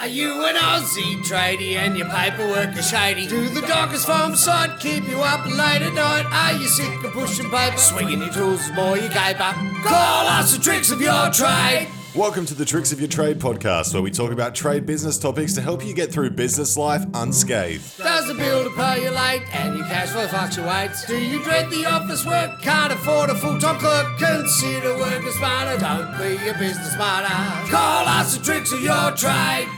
Are you an Aussie tradie and your paperwork is shady? Do the dockers farm side keep you up late at night? Are you sick of pushing paper, swinging your tools more you caper? Call us the tricks of your trade. Welcome to the Tricks of Your Trade podcast, where we talk about trade business topics to help you get through business life unscathed. Does the builder pay you late and your cash flow fluctuates? Do you dread the office work? Can't afford a full-time clerk? Consider working smarter. Don't be a business martyr. Call us the tricks of your trade.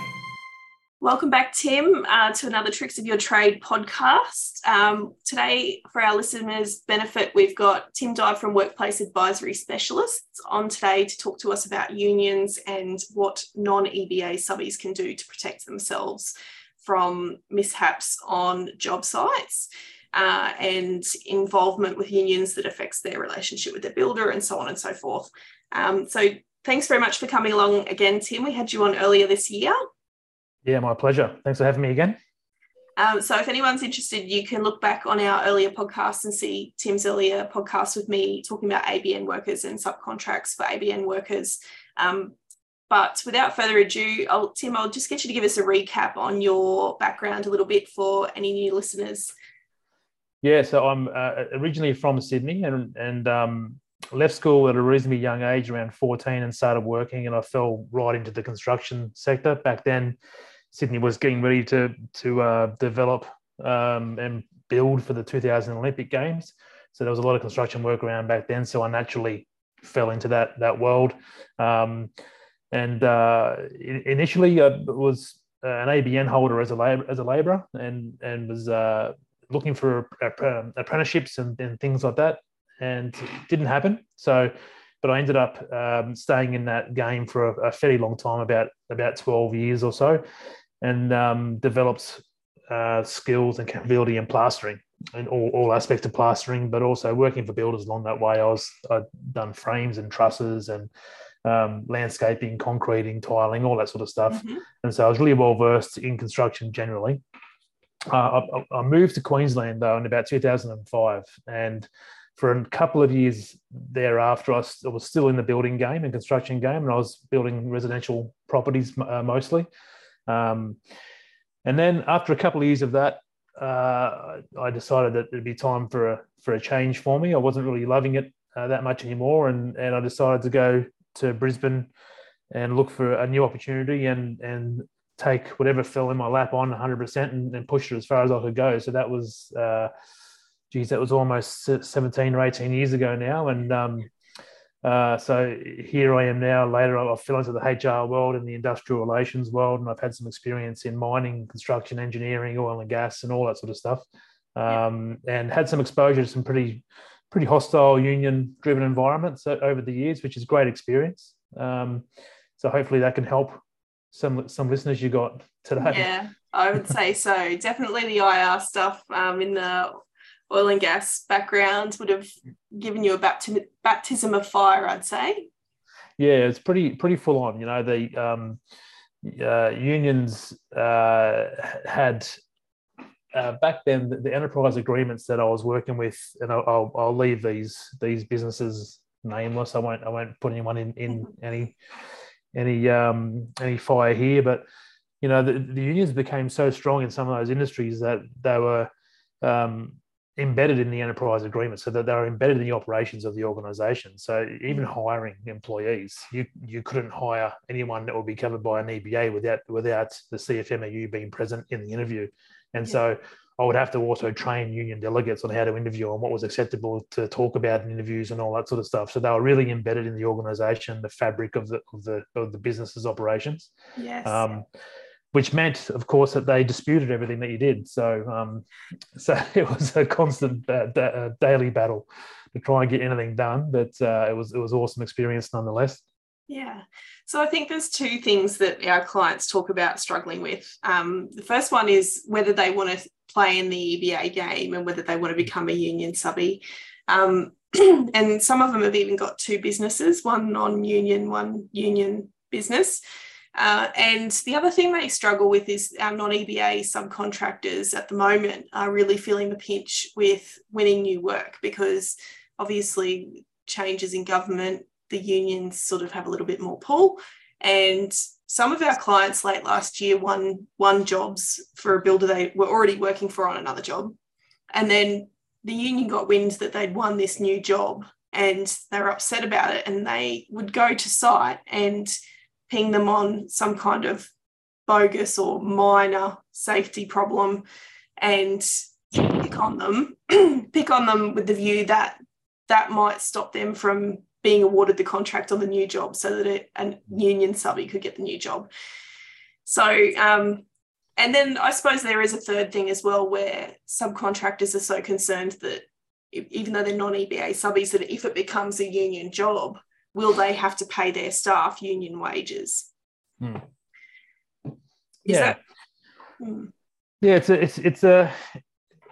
Welcome back, Tim, uh, to another Tricks of Your Trade podcast. Um, today, for our listeners' benefit, we've got Tim Dive from Workplace Advisory Specialists on today to talk to us about unions and what non EBA subbies can do to protect themselves from mishaps on job sites uh, and involvement with unions that affects their relationship with their builder and so on and so forth. Um, so, thanks very much for coming along again, Tim. We had you on earlier this year. Yeah, my pleasure. Thanks for having me again. Um, so, if anyone's interested, you can look back on our earlier podcast and see Tim's earlier podcast with me talking about ABN workers and subcontracts for ABN workers. Um, but without further ado, I'll, Tim, I'll just get you to give us a recap on your background a little bit for any new listeners. Yeah, so I'm uh, originally from Sydney and and um, left school at a reasonably young age, around 14, and started working. And I fell right into the construction sector. Back then, Sydney was getting ready to to uh, develop um, and build for the 2000 Olympic Games. So there was a lot of construction work around back then. So I naturally fell into that that world. Um, and uh, initially, I was an ABN holder as a labor, as a labourer, and and was uh, looking for apprenticeships and, and, things like that, and it didn't happen. So, but I ended up um, staying in that game for a, a, fairly long time, about about 12 years or so, and um, developed uh, skills and capability in plastering in all, all aspects of plastering, but also working for builders along that way. I was I'd done frames and trusses and um, landscaping, concreting, tiling, all that sort of stuff. Mm-hmm. And so I was really well versed in construction generally. Uh, I, I, moved to Queensland though in about 2005, and for a couple of years thereafter, I was still in the building game and construction game, and I was building residential properties uh, mostly. Um, and then after a couple of years of that, uh, I decided that it'd be time for a for a change for me. I wasn't really loving it uh, that much anymore, and and I decided to go to Brisbane and look for a new opportunity and and take whatever fell in my lap on 100% and, and push it as far as I could go. So that was, uh, geez, that was almost 17 or 18 years ago now, and um, uh, so here I am now. Later, I fell into the HR world and the industrial relations world, and I've had some experience in mining, construction, engineering, oil and gas, and all that sort of stuff. Um, and had some exposure to some pretty, pretty hostile union-driven environments over the years, which is great experience. Um, so hopefully that can help some some listeners you got today. Yeah, I would say so. Definitely the IR stuff um, in the oil and gas background would have given you a baptism baptism of fire, I'd say. Yeah, it's pretty pretty full on. You know, the um, uh, unions uh, had uh, back then the, the, enterprise agreements that I was working with, and I'll, I'll, I'll, leave these these businesses nameless. I won't I won't put anyone in in any any um, any fire here, but you know the, the unions became so strong in some of those industries that they were um, embedded in the enterprise agreement so that they're embedded in the operations of the organization so even mm. hiring employees you you couldn't hire anyone that would be covered by an EBA without without the CFMEU being present in the interview and yeah. so I would have to also train union delegates on how to interview and what was acceptable to talk about in interviews and all that sort of stuff. So they were really embedded in the organisation, the fabric of the of the of the business's operations. Yes. Um, which meant, of course, that they disputed everything that you did. So, um, so it was a constant uh, uh, daily battle to try and get anything done. But uh, it was it was awesome experience nonetheless. Yeah. So I think there's two things that our clients talk about struggling with. Um, the first one is whether they want to play in the EBA game and whether they want to become a union subby. Um, and some of them have even got two businesses, one non-union, one union business. Uh, and the other thing they struggle with is our non EBA subcontractors at the moment are really feeling the pinch with winning new work because obviously changes in government, the unions sort of have a little bit more pull. And some of our clients late last year won won jobs for a builder they were already working for on another job, and then the union got wind that they'd won this new job, and they were upset about it, and they would go to site and ping them on some kind of bogus or minor safety problem, and pick on them, pick on them with the view that that might stop them from being awarded the contract on the new job so that it, a union subby could get the new job. So, um, and then I suppose there is a third thing as well where subcontractors are so concerned that even though they're non EBA subbies, that if it becomes a union job, will they have to pay their staff union wages? Hmm. Yeah. that? Hmm. Yeah, it's a, it's it's a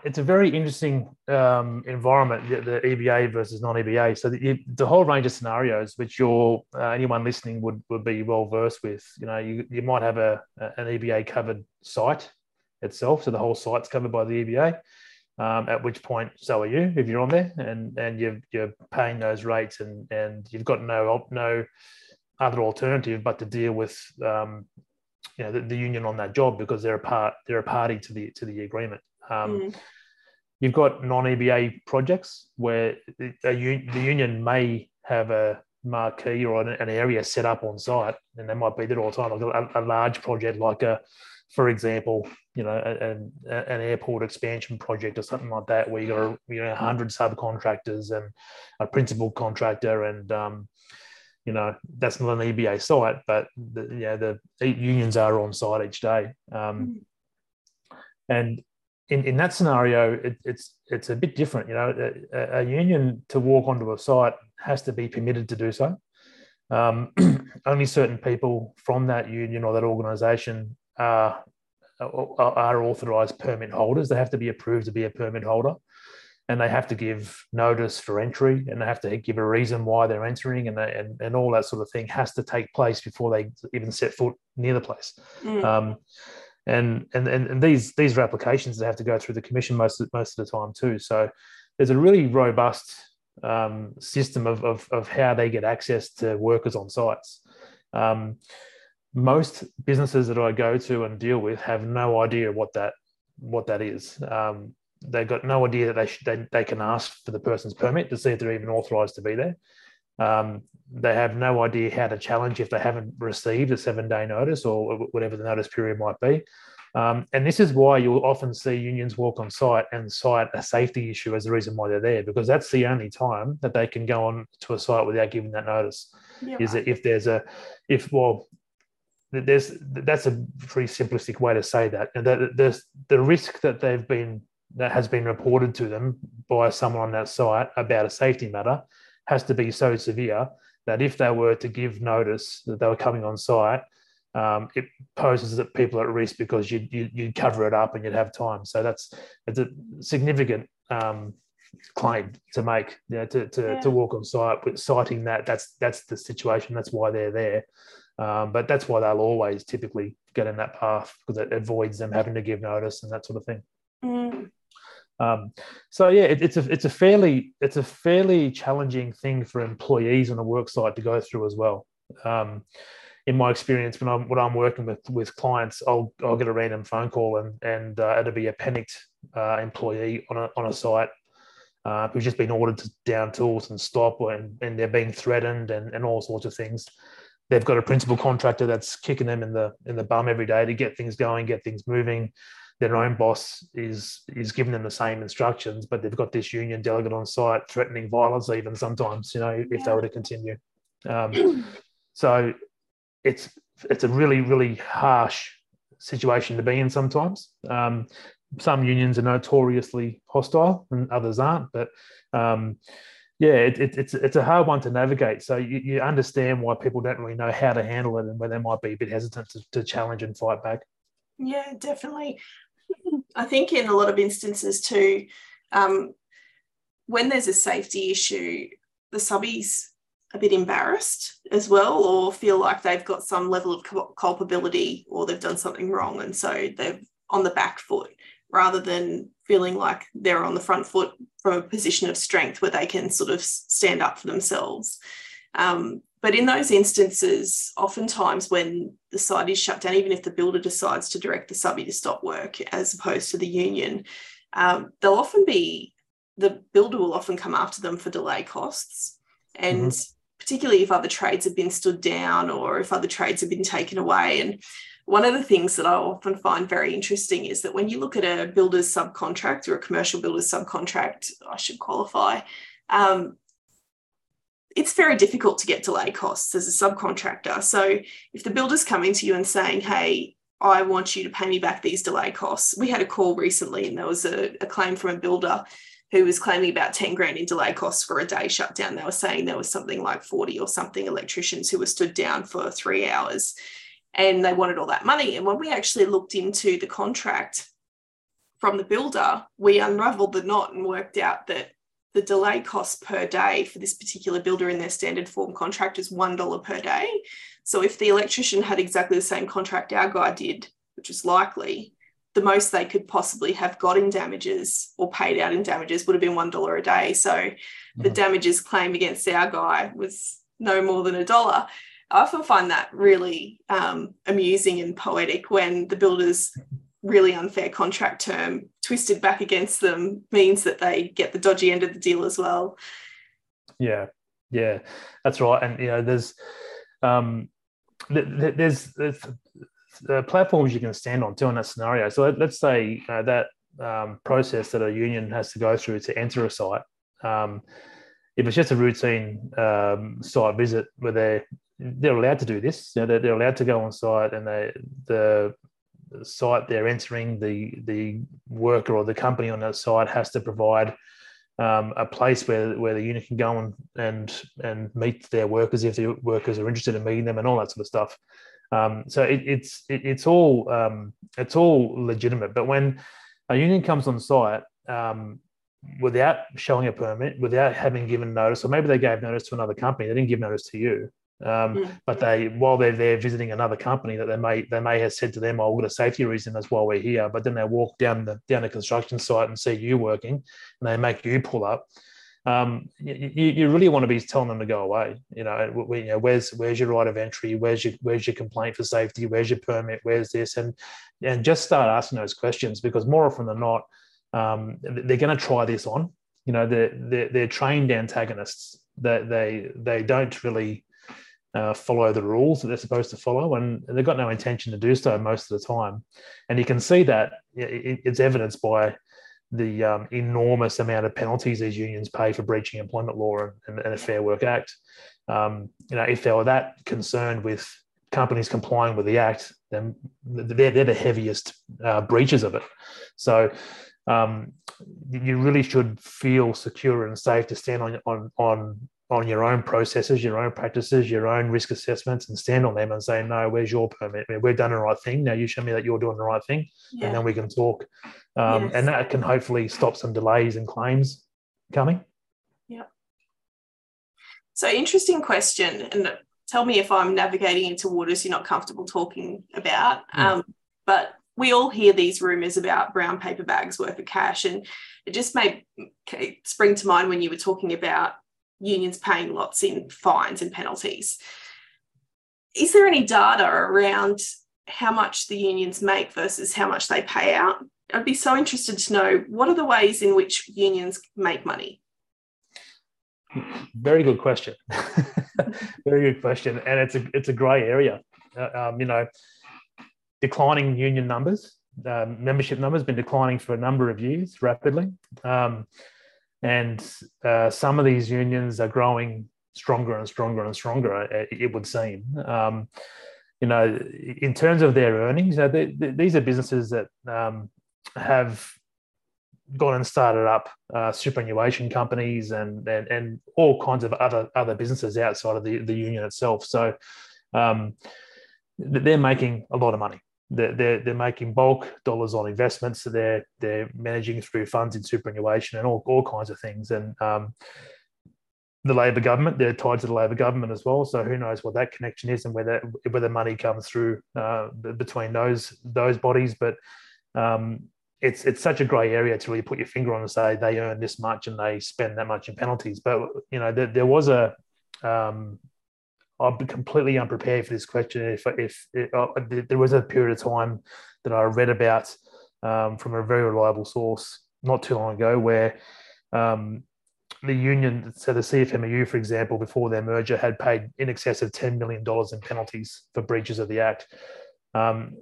it's a very interesting um, environment, the, the, EBA versus non-EBA. So the, the, whole range of scenarios, which your uh, anyone listening would would be well versed with. You know, you, you might have a, an EBA covered site itself, so the whole site's covered by the EBA. Um, at which point, so are you if you're on there, and and you're you're paying those rates, and and you've got no no other alternative but to deal with um, you know the, the union on that job because they're a part they're a party to the to the agreement. Um, mm. You've got non-EBA projects where the, the union may have a marquee or an, an, area set up on site, and they might be there all the time, like a, a large project, like a, for example, you know, an, an airport expansion project or something like that, where you got a, you know, hundred subcontractors and a principal contractor, and um, you know, that's not an EBA site, but the, yeah, the unions are on site each day. Um, mm. And in, in that scenario, it, it's it's a bit different. You know, a, a, union to walk onto a site has to be permitted to do so. Um, only certain people from that union or that organisation are are authorised permit holders. They have to be approved to be a permit holder, and they have to give notice for entry, and they have to give a reason why they're entering, and they, and, and all that sort of thing has to take place before they even set foot near the place. Mm. Um, and and and, these these are applications that have to go through the commission most of, most of the time too. So there's a really robust um, system of, of, of how they get access to workers on sites. Um, most businesses that I go to and deal with have no idea what that what that is. Um, they've got no idea that they, should, they they can ask for the person's permit to see if they're even authorised to be there. Um, they have no idea how to challenge if they haven't received a seven day notice or whatever the notice period might be. Um, and this is why you'll often see unions walk on site and cite a safety issue as the reason why they're there, because that's the only time that they can go on to a site without giving that notice. Yeah. Is that if there's a, if, well, there's that's a pretty simplistic way to say that. And that there's the risk that they've been that has been reported to them by someone on that site about a safety matter has to be so severe that if they were to give notice that they were coming on site, um, it poses that people are at risk because you'd, you'd, cover it up and you'd have time. So that's it's a significant um, claim to make, you know, to, to, yeah. to walk on site with citing that that's that's the situation. That's why they're there. Um, but that's why they'll always typically get in that path because it avoids them having to give notice and that sort of thing. Mm. Um, so yeah, it, it's a it's a fairly it's a fairly challenging thing for employees on a work site to go through as well. Um, in my experience, when I'm when I'm working with with clients, I'll I'll get a random phone call and and uh, it'll be a panicked uh, employee on a on a site uh, who's just been ordered to down tools and stop, and and they're being threatened and and all sorts of things. They've got a principal contractor that's kicking them in the in the bum every day to get things going, get things moving their own boss is is giving them the same instructions, but they've got this union delegate on site threatening violence even sometimes, you know, if yeah. they were to continue. Um, so it's it's a really really harsh situation to be in sometimes. Um, some unions are notoriously hostile and others aren't, but um, yeah, it, it, it's it's a hard one to navigate. So you, you understand why people don't really know how to handle it and where they might be a bit hesitant to, to challenge and fight back. Yeah, definitely. I think in a lot of instances too, um, when there's a safety issue, the subbies a bit embarrassed as well, or feel like they've got some level of culpability or they've done something wrong, and so they're on the back foot rather than feeling like they're on the front foot from a position of strength where they can sort of stand up for themselves. Um, but in those instances, oftentimes when the site is shut down, even if the builder decides to direct the subby to stop work as opposed to the union, um, they'll often be the builder will often come after them for delay costs. And mm-hmm. particularly if other trades have been stood down or if other trades have been taken away. And one of the things that I often find very interesting is that when you look at a builder's subcontract or a commercial builder's subcontract, I should qualify, um, it's very difficult to get delay costs as a subcontractor. So if the builder's coming to you and saying, hey, I want you to pay me back these delay costs. We had a call recently and there was a, a claim from a builder who was claiming about 10 grand in delay costs for a day shutdown. They were saying there was something like 40 or something electricians who were stood down for three hours and they wanted all that money. And when we actually looked into the contract from the builder, we unraveled the knot and worked out that the delay cost per day for this particular builder in their standard form contract is $1 per day. So if the electrician had exactly the same contract our guy did, which is likely, the most they could possibly have got in damages or paid out in damages would have been $1 a day. So mm-hmm. the damages claim against our guy was no more than a dollar. I often find that really um, amusing and poetic when the builders really unfair contract term twisted back against them means that they get the dodgy end of the deal as well. Yeah, yeah, that's right. And you know, there's um, there's, there's the platforms you can stand on too in that scenario. So let, us say uh, that um, process that a union has to go through to enter a site. Um, if it's just a routine um, site visit where they're they're allowed to do this, you know, they're, they're allowed to go on site and they the site they're entering, the the worker or the company on that site has to provide um, a place where, where the unit can go and, and and meet their workers if the workers are interested in meeting them and all that sort of stuff. Um, so it, it's it, it's all um, it's all legitimate. But when a union comes on site um, without showing a permit, without having given notice, or maybe they gave notice to another company, they didn't give notice to you. Um, mm. But they, while they're there visiting another company, that they may they may have said to them, "Oh, we've got a safety reason. That's why we're here." But then they walk down the down the construction site and see you working, and they make you pull up. Um, you, you really want to be telling them to go away. You know, you know, where's where's your right of entry? Where's your where's your complaint for safety? Where's your permit? Where's this? And and just start asking those questions because more often than not, um, they're going to try this on. You know, they're, they're, they're trained antagonists. That they, they they don't really uh, follow the rules that they're supposed to follow, and they've got no intention to do so most of the time. And you can see that it's evidenced by the um, enormous amount of penalties these unions pay for breaching employment law and, and a Fair Work Act. Um, you know, if they were that concerned with companies complying with the act, then they're, they're the heaviest uh, breaches of it. So um, you really should feel secure and safe to stand on on on on your own processes, your own practices, your own risk assessments, and stand on them and say, "No, where's your permit? We've done the right thing. Now you show me that you're doing the right thing, yeah. and then we can talk." Um, yes. And that can hopefully stop some delays and claims coming. Yeah. So interesting question, and tell me if I'm navigating into waters you're not comfortable talking about. Yeah. Um, but we all hear these rumors about brown paper bags worth of cash, and it just made spring to mind when you were talking about unions paying lots in fines and penalties. Is there any data around how much the unions make versus how much they pay out? I'd be so interested to know what are the ways in which unions make money? Very good question. Very good question, and it's a it's a grey area. Uh, um, you know, declining union numbers, uh, membership numbers, been declining for a number of years rapidly. Um, and uh, some of these unions are growing stronger and stronger and stronger. Uh, it would seem. Um, you know, in terms of their earnings, uh, they, they, these are businesses that um, have gone and started up uh, superannuation companies and, and and all kinds of other other businesses outside of the, the union itself. So um, they're making a lot of money they're, they're, making bulk dollars on investments. So they're they're managing through funds in superannuation and all, all kinds of things. And um, the Labor government, they're tied to the Labor government as well. So who knows what that connection is and whether whether money comes through uh, between those those bodies. But um, it's it's such a grey area to really put your finger on and say they earn this much and they spend that much in penalties. But you know there, there was a um, Be completely unprepared for this question. If if, uh, there was a period of time that I read about um, from a very reliable source not too long ago where um, the union, so the CFMEU, for example, before their merger, had paid in excess of $10 million in penalties for breaches of the Act. Um,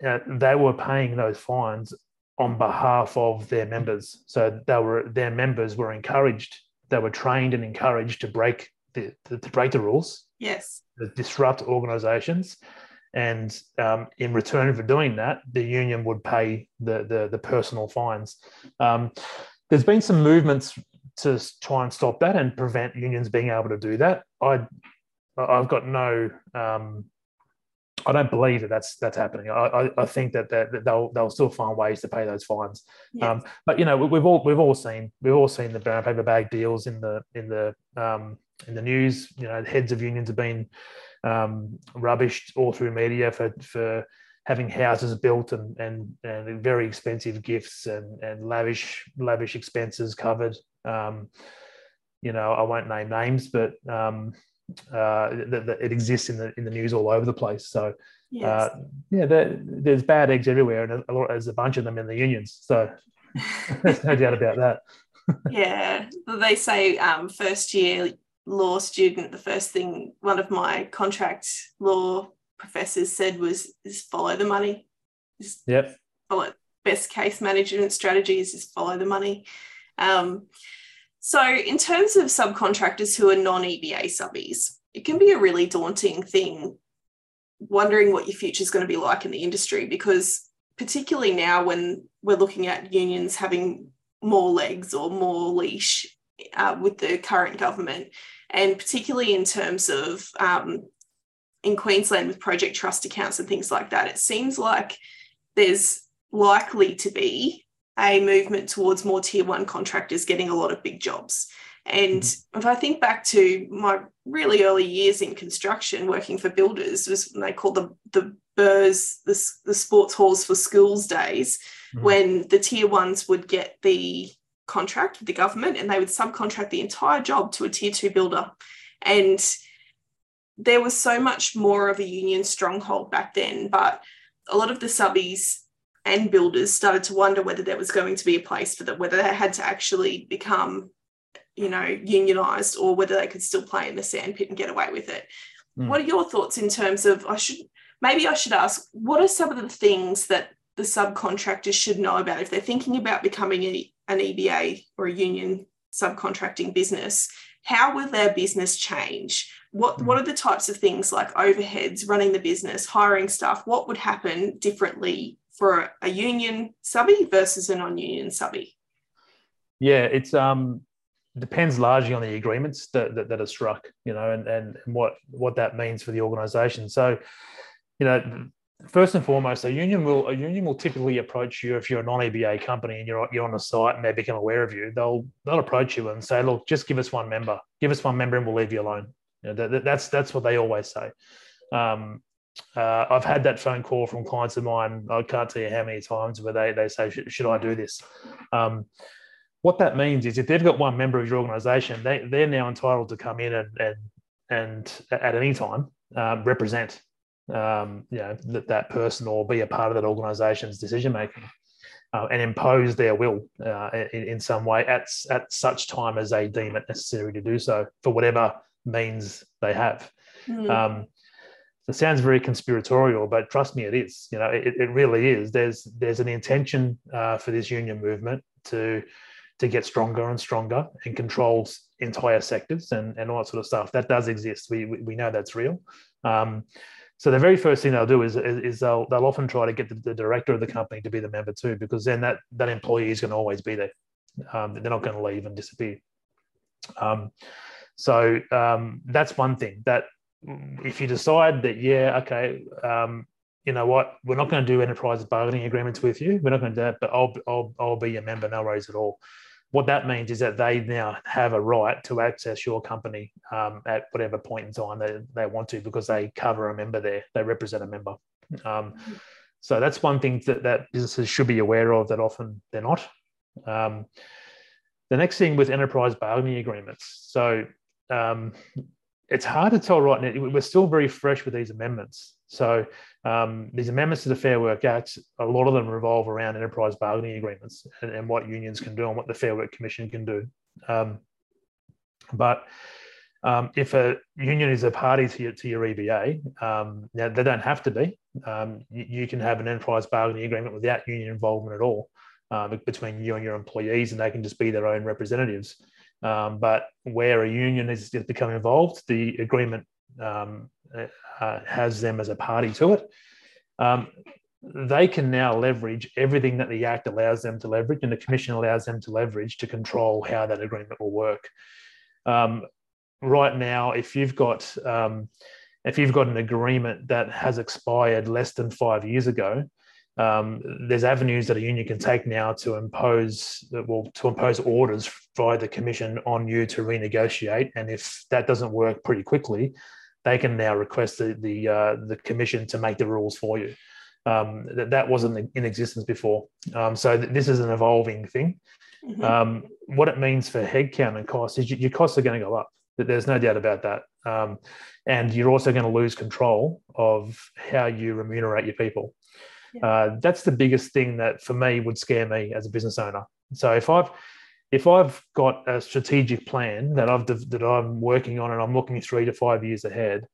they were paying those fines on behalf of their members. So they were their members were encouraged, they were trained and encouraged to break the, to, to break the rules. Yes. To disrupt organizations. And um, in return for doing that, the union would pay the, the, the personal fines. Um, there's been some movements to try and stop that and prevent unions being able to do that. I, I've got no, um, I don't believe that that's that's happening. I, I, I think that, that, that, they'll they'll still find ways to pay those fines. Yes. Um, but you know, we've all we've all seen we've all seen the brown paper bag deals in the in the um, in the news. You know, heads of unions have been um, rubbished all through media for for having houses built and and, and very expensive gifts and, and lavish lavish expenses covered. Um, you know, I won't name names, but um, uh, that, that it exists in the in the news all over the place. So. Yes. Uh, yeah, there, there's bad eggs everywhere, and a lot, there's a bunch of them in the unions. So there's no doubt about that. yeah, they say um, first year law student, the first thing one of my contract law professors said was is follow the money. Just yep. Follow best case management strategies is follow the money. Um, so in terms of subcontractors who are non-EBA subbies, it can be a really daunting thing wondering what your future is going to be like in the industry because particularly now when we're looking at unions having more legs or more leash uh, with the current government and particularly in terms of um, in Queensland with project trust accounts and things like that, it seems like there's likely to be a movement towards more tier one contractors getting a lot of big jobs. And mm-hmm. if I think back to my really early years in construction, working for builders, was when they called the the BERS, the, the sports halls for schools days, mm-hmm. when the tier ones would get the contract with the government and they would subcontract the entire job to a tier two builder. And there was so much more of a union stronghold back then, but a lot of the subbies and builders started to wonder whether there was going to be a place for them, whether they had to actually become, you know, unionized or whether they could still play in the sandpit and get away with it. Mm. What are your thoughts in terms of I should maybe I should ask, what are some of the things that the subcontractors should know about if they're thinking about becoming a, an EBA or a union subcontracting business? How will their business change? What, mm. what are the types of things like overheads, running the business, hiring staff? What would happen differently for a union subby versus a non-union subby? Yeah, it's um depends largely on the agreements that, that, that are struck, you know, and, and what what that means for the organisation. So, you know, first and foremost, a union will a union will typically approach you if you're a non-EBA company and you're you're on the site and they become aware of you. They'll they'll approach you and say, look, just give us one member, give us one member, and we'll leave you alone. You know, that, that's that's what they always say. Um, uh, I've had that phone call from clients of mine. I can't tell you how many times where they they say, should, I do this? Um, what that means is if they've got one member of your organization, they, they're now entitled to come in and and, and at any time um, represent um, you know that, that person or be a part of that organization's decision making uh, and impose their will uh, in, in, some way at, at such time as they deem it necessary to do so for whatever means they have. Mm. Um, it sounds very conspiratorial, but trust me, it is. You know, it, it really is. There's there's an intention uh, for this union movement to to get stronger and stronger and controls entire sectors and, and all that sort of stuff. That does exist. We we, we know that's real. Um, so the very first thing they'll do is, is, is, they'll, they'll often try to get the, the, director of the company to be the member too, because then that, that employee is going to always be there. Um, they're not going to leave and disappear. Um, so um, that's one thing that if you decide that, yeah, okay, um, you know what, we're not going to do enterprise bargaining agreements with you. We're not going to do that, but I'll, I'll, I'll be your member, no worries at all what that means is that they now have a right to access your company um, at whatever point in time they, they want to because they cover a member there, they represent a member. Um, so that's one thing that, that businesses should be aware of that often they're not. Um, the next thing with enterprise bargaining agreements. So um, it's hard to tell right now. We're still very fresh with these amendments. So um, these amendments to the Fair Work Act, a lot of them revolve around enterprise bargaining agreements and, and what unions can do and what the Fair Work Commission can do. Um, but um, if a union is a party to your, to your EBA, um, now they don't have to be. Um, you, you, can have an enterprise bargaining agreement without union involvement at all uh, between you and your employees, and they can just be their own representatives. Um, but where a union has become involved, the agreement um, uh, has them as a party to it. Um, they can now leverage everything that the Act allows them to leverage, and the Commission allows them to leverage to control how that agreement will work. Um, right now, if you've got um, if you've got an agreement that has expired less than five years ago, um, there's avenues that a union can take now to impose well to impose orders via the commission on you to renegotiate. And if that doesn't work pretty quickly they can now request the the, uh, the commission to make the rules for you. Um, that, that wasn't in existence before. Um, so th- this is an evolving thing. Mm-hmm. Um, what it means for headcount and costs is your costs are going to go up. There's no doubt about that. Um, and you're also going to lose control of how you remunerate your people yeah. Uh, that's the biggest thing that for me would scare me as a business owner. So if I've if I've got a strategic plan that I've that I'm working on and I'm looking three to five years ahead,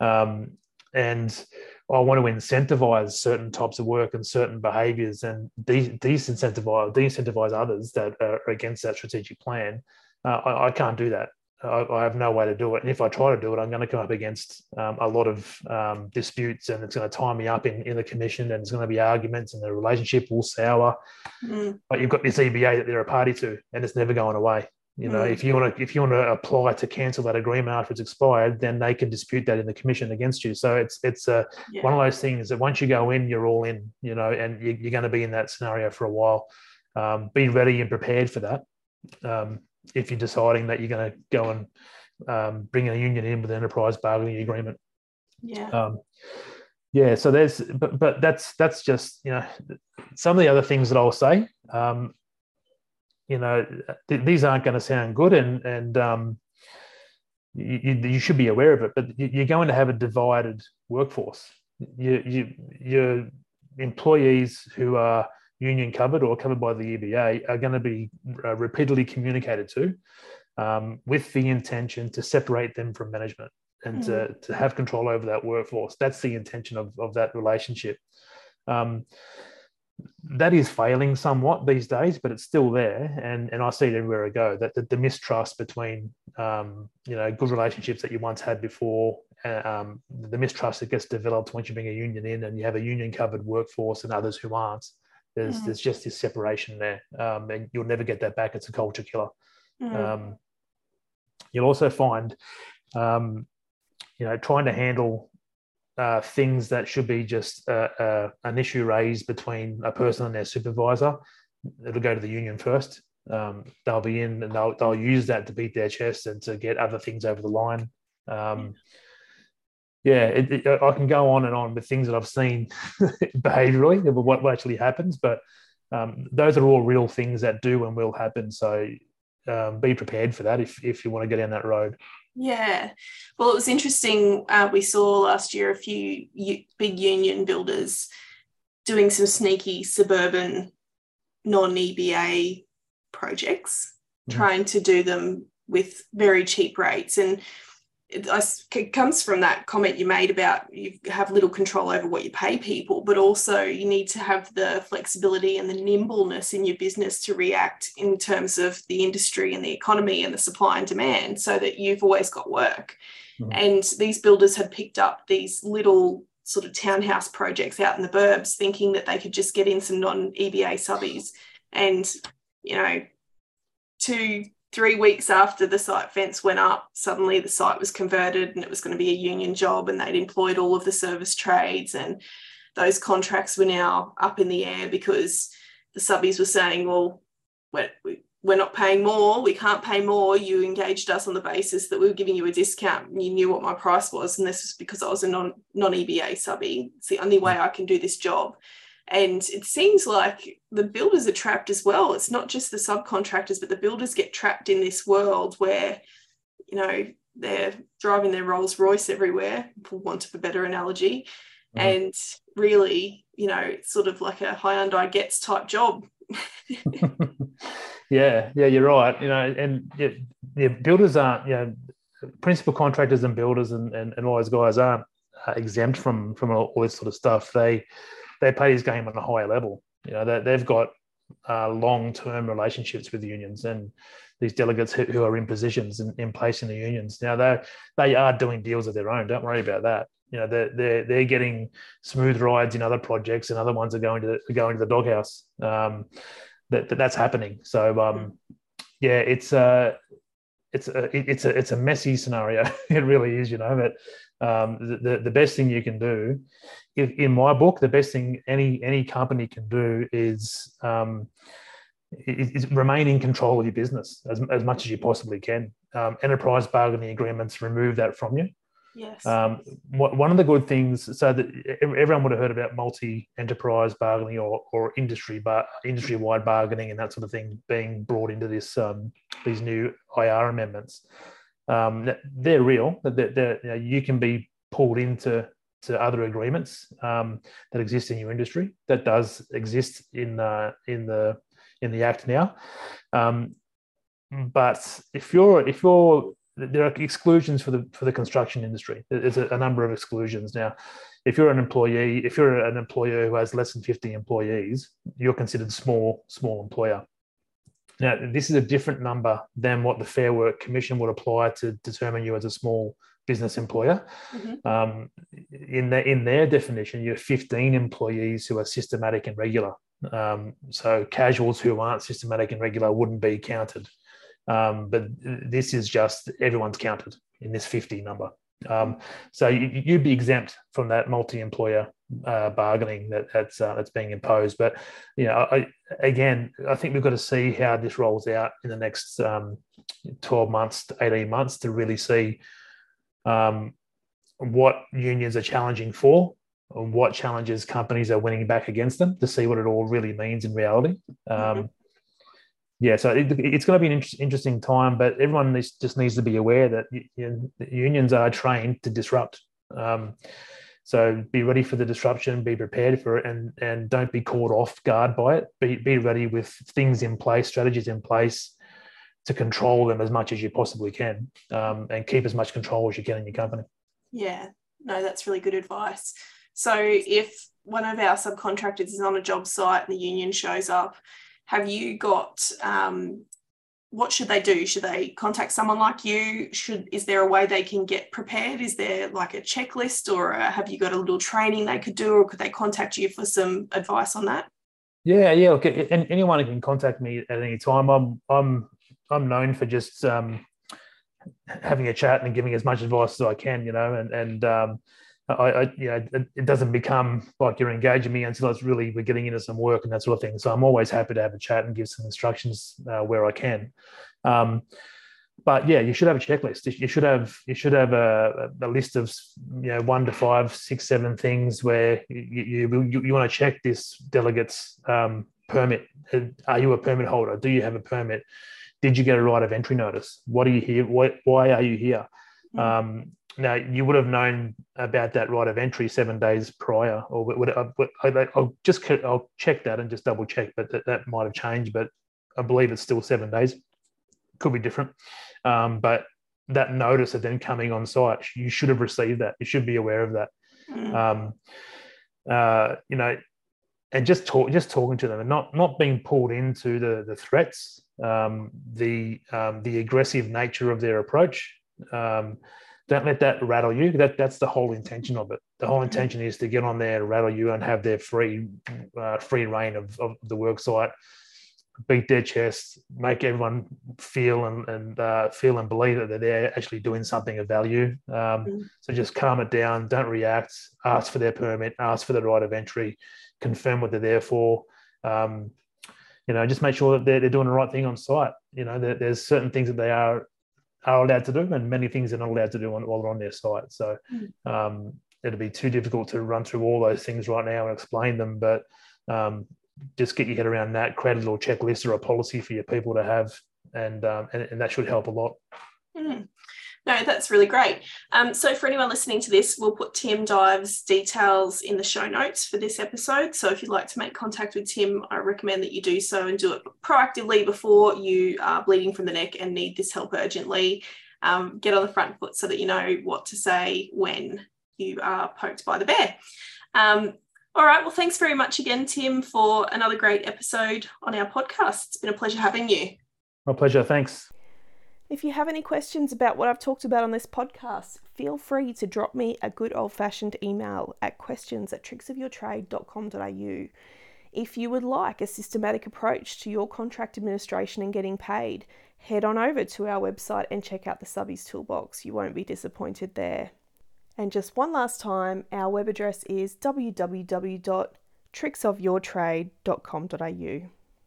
um, and I want to incentivize certain types of work and certain behaviors and de- disincentivize de-incentivize others that are against that strategic plan, uh, I, I, can't do that. I, I, have no way to do it. And if I try to do it, I'm going to come up against um, a lot of um, disputes and it's going to tie me up in, in the commission and it's going to be arguments and the relationship will sour. Mm. But you've got this EBA that they're a party to and it's never going away. You know, mm. if you want to if you want to apply to cancel that agreement after it's expired, then they can dispute that in the commission against you. So it's it's a, yeah. one of those things that once you go in, you're all in. You know, and you, are going to be in that scenario for a while. Um, be ready and prepared for that. Um, if you're deciding that you're going to go and um, bring a union in with an enterprise bargaining agreement. Yeah. Um, yeah. So there's, but but that's that's just you know some of the other things that I'll say. Um, you know, th- these aren't going to sound good, and and um, you, you, you should be aware of it. But you're going to have a divided workforce. You you your employees who are union covered or covered by the EBA are going to be uh, repeatedly communicated to um, with the intention to separate them from management and mm. to, to have control over that workforce. That's the intention of, of that relationship. Um, that is failing somewhat these days, but it's still there, and and I see it everywhere I go. That the, the mistrust between um, you know good relationships that you once had before, uh, um, the mistrust that gets developed once you bring a union in, and you have a union covered workforce and others who aren't. There's mm. there's just this separation there, um, and you'll never get that back. It's a culture killer. Mm. Um, you'll also find, um, you know, trying to handle uh, things that should be just uh, uh, an issue raised between a person and their supervisor. It'll go to the union first. Um, they'll be in and they'll, they'll use that to beat their chest and to get other things over the line. Um, yeah, it, it, I can go on and on with things that I've seen behaviorally, what, what actually happens, but um, those are all real things that do and will happen. So um, be prepared for that if, if you want to get down that road. Yeah. Well, it was interesting. Uh, we saw last year a few u- big union builders doing some sneaky suburban non EBA projects, mm-hmm. trying to do them with very cheap rates. And it, comes from that comment you made about you have little control over what you pay people, but also you need to have the flexibility and the nimbleness in your business to react in terms of the industry and the economy and the supply and demand so that you've always got work. Mm-hmm. And these builders had picked up these little sort of townhouse projects out in the burbs, thinking that they could just get in some non EBA subbies. And, you know, to three weeks after the site fence went up, suddenly the site was converted and it was going to be a union job, and they'd employed all of the service trades. And those contracts were now up in the air because the subbies were saying, well, we're, not paying more, we can't pay more. You engaged us on the basis that we were giving you a discount and you knew what my price was. And this was because I was a non non EBA subby. It's the only way I can do this job. And it seems like the builders are trapped as well. It's not just the subcontractors, but the builders get trapped in this world where, you know, they're driving their Rolls Royce everywhere, for want of a better analogy. Mhm. And really, you know, it's sort of like a Hyundai Getz type job. yeah, yeah, you're right. You know, and yeah, yeah, builders aren't, you know, principal contractors and builders and, and, and all those guys aren't uh, exempt from from all, all this sort of stuff. They they play this game on a higher level. You know, they, they've got uh, long term relationships with unions and these delegates who, are in positions in, in place in the unions. Now they they are doing deals of their own. Don't worry about that. You know, they're they're, they're getting smooth rides in other projects, and other ones are going to going to the doghouse. Um, that, that that's happening. So um, yeah, it's uh it's a it's a it's a messy scenario. it really is, you know. But um, the the best thing you can do, if, in my book, the best thing any any company can do is um, is, is remain in control of your business as, as much as you possibly can. Um, enterprise bargaining agreements remove that from you. Yes. Um, what, one of the good things, so that everyone would have heard about multi-enterprise bargaining or, or industry bar, industry-wide bargaining and that sort of thing being brought into this um, these new IR amendments. Um, they're real. They're, you, know, you can be pulled into to other agreements um, that exist in your industry. That does exist in uh, in the in the act now. Um, but if you're if you're there are exclusions for the for the construction industry. There's a, a, number of exclusions now. If you're an employee, if you're an employer who has less than 50 employees, you're considered small small employer. Now, this is a different number than what the Fair Work Commission would apply to determine you as a small business employer. Mhm. Um, in the, in their definition, you have 15 employees who are systematic and regular. Um, so casuals who aren't systematic and regular wouldn't be counted. Um, but this is just everyone's counted in this 50 number. Um, so you, you'd be exempt from that multi-employer uh, bargaining that, that's uh, that's being imposed. But you know, I, again, I think we've got to see how this rolls out in the next um, 12 months to 18 months to really see um, what unions are challenging for, and what challenges companies are winning back against them, to see what it all really means in reality. Um, yeah, so it, it's going to be an inter- interesting time, but everyone needs, just needs to be aware that you unions are trained to disrupt. Um, so be ready for the disruption, be prepared for it, and and don't be caught off guard by it. Be be ready with things in place, strategies in place to control them as much as you possibly can, um, and keep as much control as you can in your company. Yeah, no, that's really good advice. So if one of our subcontractors is on a job site and the union shows up, have you got um, what should they do? Should they contact someone like you? Should is there a way they can get prepared? Is there like a checklist, or uh have you got a little training they could do, or could they contact you for some advice on that? Yeah, yeah. Look, anyone can contact me at any time. I'm I'm I'm known for just um, having a chat and giving as much advice as I can, you know, and and um, I, I, you know, it, it, doesn't become like you're engaging me until it's really we're getting into some work and that sort of thing. So I'm always happy to have a chat and give some instructions uh, where I can. Um, but yeah, you should have a checklist. You should have you should have a, a list of you know one to five, six, seven things where you you, you, you want to check this delegate's um, permit. Are you a permit holder? Do you have a permit? Did you get a right of entry notice? What are you here? What, why are you here? Mm. Um, now you would have known about that right of entry seven days prior, or would, I, will just I'll check that and just double check, but that, that might have changed. But I believe it's still seven days. Could be different, um, but that notice of them coming on site, you should have received that. You should be aware of that. Mm. Um, uh, you know, and just talk, just talking to them, and not not being pulled into the the threats, um, the um, the aggressive nature of their approach. Um, don't let that rattle you. That that's the whole intention of it. The whole intention is to get on there, and rattle you, and have their free uh, free reign of, of the work site, beat their chest, make everyone feel and, and uh, feel and believe that they're actually doing something of value. Um, Mm. So just calm it down. Don't react. Ask for their permit. Ask for the right of entry. Confirm what they're there for. Um, you know, just make sure that they're, they're doing the right thing on site. You know, there, there's certain things that they are are allowed to do, and many things they're not allowed to do on, while they're on their site. So Mm. um, it'd be too difficult to run through all those things right now and explain them. But um, just get your head around that. Create a little checklist or a policy for your people to have, and um, and, and that should help a lot. Mm. No, that's really great. Um, so, for anyone listening to this, we'll put Tim Dive's details in the show notes for this episode. So, if you'd like to make contact with Tim, I recommend that you do so and do it proactively before you are bleeding from the neck and need this help urgently. Um, get on the front foot so that you know what to say when you are poked by the bear. Um, all right. Well, thanks very much again, Tim, for another great episode on our podcast. It's been a pleasure having you. My pleasure. Thanks. If you have any questions about what I've talked about on this podcast, feel free to drop me a good old fashioned email at questions at tricksofyourtrade.com.au. If you would like a systematic approach to your contract administration and getting paid, head on over to our website and check out the Subbies Toolbox. You won't be disappointed there. And just one last time, our web address is www.tricksofyourtrade.com.au.